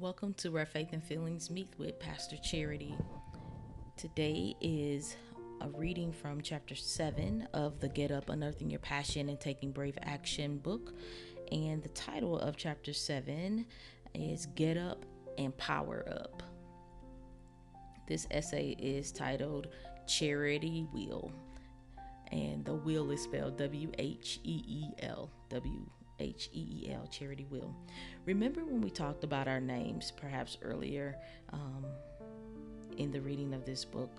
Welcome to Where Faith and Feelings Meet with Pastor Charity. Today is a reading from chapter 7 of the Get Up, Unearthing Your Passion, and Taking Brave Action book. And the title of chapter 7 is Get Up and Power Up. This essay is titled Charity Wheel, and the wheel is spelled W H E E L. W H E E L, Charity Will. Remember when we talked about our names, perhaps earlier um, in the reading of this book?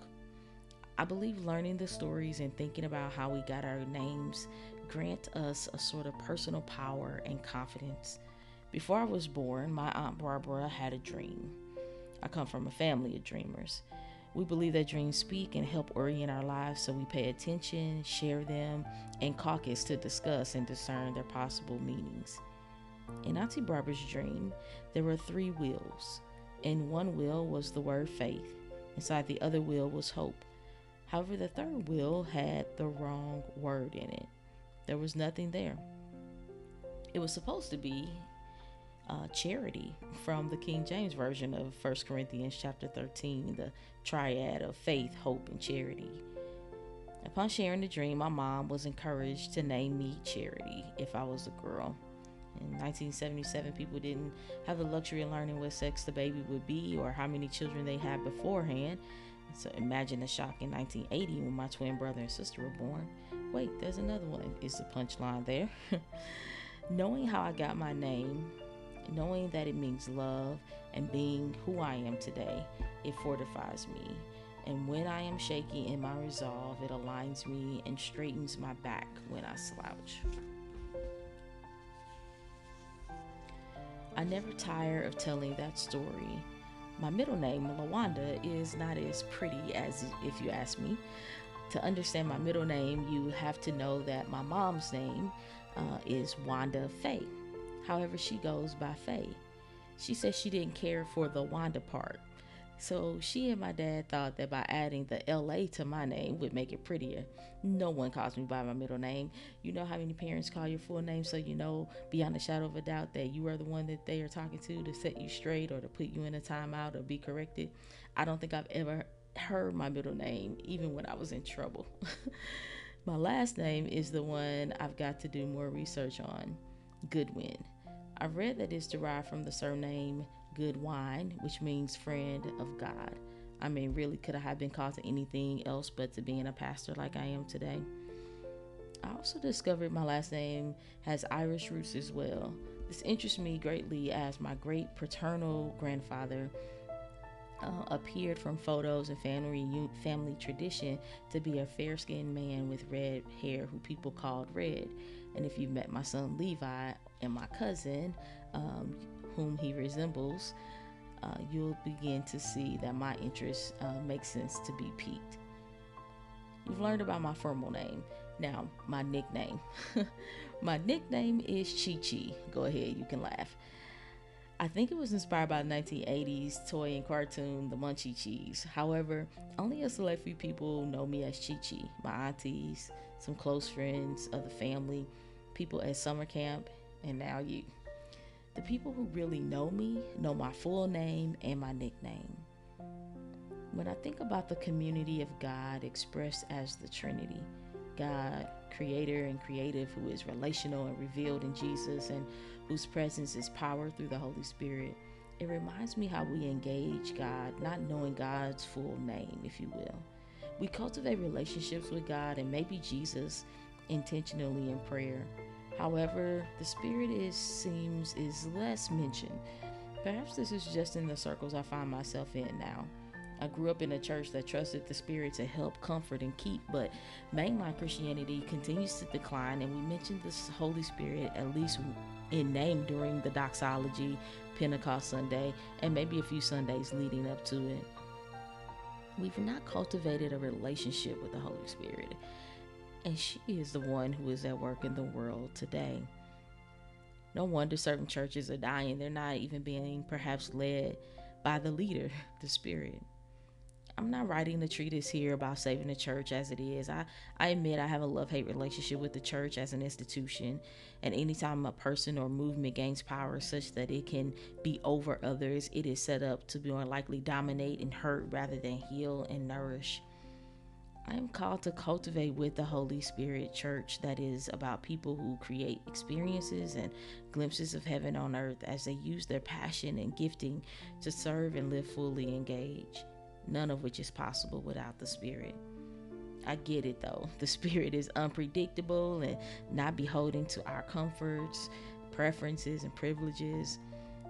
I believe learning the stories and thinking about how we got our names grant us a sort of personal power and confidence. Before I was born, my Aunt Barbara had a dream. I come from a family of dreamers. We believe that dreams speak and help orient our lives, so we pay attention, share them, and caucus to discuss and discern their possible meanings. In Auntie Barbara's dream, there were three wheels. In one wheel was the word faith, inside the other wheel was hope. However, the third wheel had the wrong word in it. There was nothing there. It was supposed to be uh, charity from the King James version of 1 Corinthians chapter 13, the triad of faith, hope, and charity. Upon sharing the dream, my mom was encouraged to name me Charity if I was a girl. In 1977, people didn't have the luxury of learning what sex the baby would be or how many children they had beforehand. So imagine the shock in 1980 when my twin brother and sister were born. Wait, there's another one, is the punchline there. Knowing how I got my name knowing that it means love and being who I am today, it fortifies me. And when I am shaky in my resolve, it aligns me and straightens my back when I slouch. I never tire of telling that story. My middle name, Lawanda, is not as pretty as if you ask me. To understand my middle name, you have to know that my mom's name uh, is Wanda Faye. However, she goes by Faye. She says she didn't care for the Wanda part. So she and my dad thought that by adding the LA to my name would make it prettier. No one calls me by my middle name. You know how many parents call your full name so you know beyond a shadow of a doubt that you are the one that they are talking to to set you straight or to put you in a timeout or be corrected. I don't think I've ever heard my middle name even when I was in trouble. my last name is the one I've got to do more research on. Goodwin. I've read that it's derived from the surname Goodwine, which means friend of God. I mean, really, could I have been called to anything else but to being a pastor like I am today? I also discovered my last name has Irish roots as well. This interests me greatly as my great paternal grandfather uh, appeared from photos and family family tradition to be a fair-skinned man with red hair who people called Red. And if you've met my son Levi and my cousin, um, whom he resembles, uh, you'll begin to see that my interest uh, make sense to be piqued. You've learned about my formal name. Now, my nickname. my nickname is Chi Chi. Go ahead, you can laugh. I think it was inspired by the 1980s toy and cartoon The Monchhichis. However, only a select few people know me as Chi Chi. My aunties, some close friends of the family, people at summer camp, and now you. The people who really know me know my full name and my nickname. When I think about the community of God expressed as the Trinity, God, creator and creative, who is relational and revealed in Jesus, and whose presence is power through the Holy Spirit, it reminds me how we engage God, not knowing God's full name, if you will. We cultivate relationships with God and maybe Jesus intentionally in prayer. However, the Spirit is seems is less mentioned. Perhaps this is just in the circles I find myself in now. I grew up in a church that trusted the Spirit to help, comfort, and keep, but mainline Christianity continues to decline, and we mention the Holy Spirit at least in name during the doxology, Pentecost Sunday, and maybe a few Sundays leading up to it. We've not cultivated a relationship with the Holy Spirit, and she is the one who is at work in the world today. No wonder certain churches are dying. They're not even being perhaps led by the leader, the Spirit. I'm not writing the treatise here about saving the church as it is. I, I admit I have a love hate relationship with the church as an institution. And anytime a person or movement gains power such that it can be over others, it is set up to be more likely dominate and hurt rather than heal and nourish. I am called to cultivate with the Holy Spirit church that is about people who create experiences and glimpses of heaven on earth as they use their passion and gifting to serve and live fully engaged none of which is possible without the Spirit. I get it though. The Spirit is unpredictable and not beholden to our comforts, preferences, and privileges.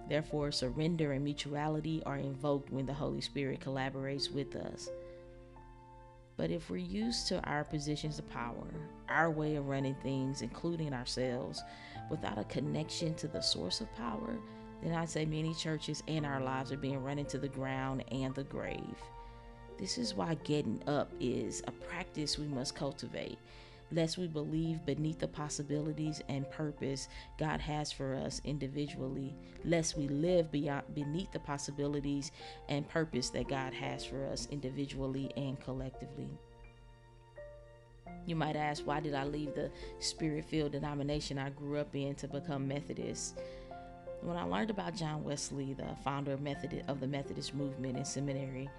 Therefore, surrender and mutuality are invoked when the Holy Spirit collaborates with us. But if we're used to our positions of power, our way of running things, including ourselves, without a connection to the source of power, then I'd say many churches and our lives are being run into the ground and the grave. This is why getting up is a practice we must cultivate, lest we believe beneath the possibilities and purpose God has for us individually, lest we live beyond beneath the possibilities and purpose that God has for us individually and collectively. You might ask, why did I leave the spirit filled denomination I grew up in to become Methodist? When I learned about John Wesley, the founder of, of the Methodist movement in seminary,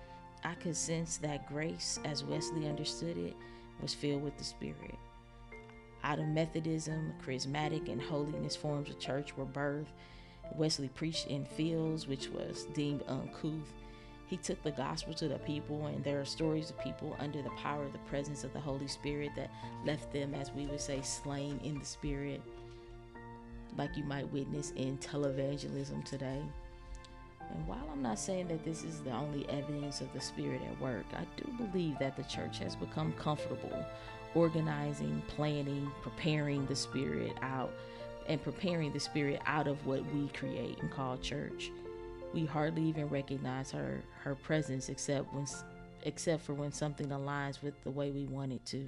I could sense that grace, as Wesley understood it, was filled with the Spirit. Out of Methodism, charismatic and holiness forms of church were birthed. Wesley preached in fields which was deemed uncouth. He took the gospel to the people, and there are stories of people under the power of the presence of the Holy Spirit that left them, as we would say, slain in the Spirit like you might witness in televangelism today. And while I'm not saying that this is the only evidence of the Spirit at work, I do believe that the church has become comfortable organizing, planning, preparing the Spirit out, and preparing the Spirit out of what we create and call church. We hardly even recognize her her presence except when except for when something aligns with the way we want it to.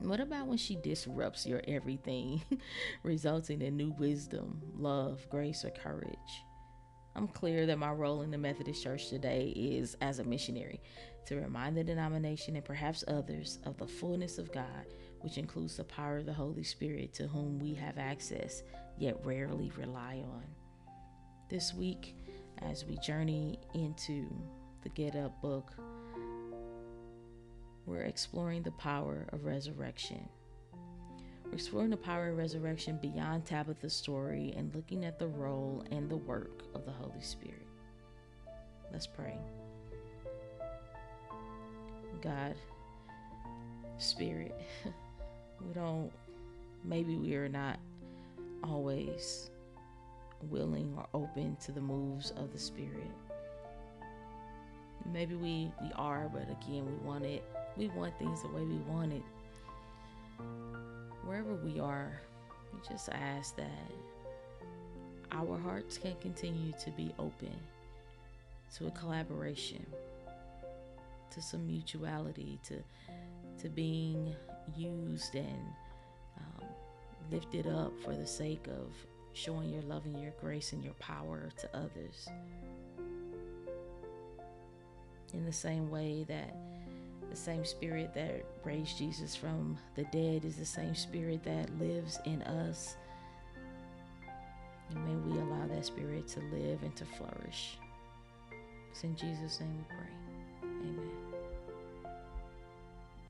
What about when she disrupts your everything, resulting in new wisdom, love, grace, or courage? I'm clear that my role in the Methodist Church today is as a missionary to remind the denomination and perhaps others of the fullness of God, which includes the power of the Holy Spirit to whom we have access yet rarely rely on. This week, as we journey into the Get Up book, we're exploring the power of resurrection. Exploring the power of resurrection beyond Tabitha's story and looking at the role and the work of the Holy Spirit. Let's pray. God, Spirit, we don't, maybe we are not always willing or open to the moves of the Spirit. Maybe we, we are, but again, we want it we want things the way we want it. Wherever we are, we just ask that our hearts can continue to be open to a collaboration, to some mutuality, to to being used and um, lifted up for the sake of showing your love and your grace and your power to others. In the same way that the same spirit that raised Jesus from the dead is the same spirit that lives in us. And may we allow that spirit to live and to flourish. It's in Jesus' name we pray.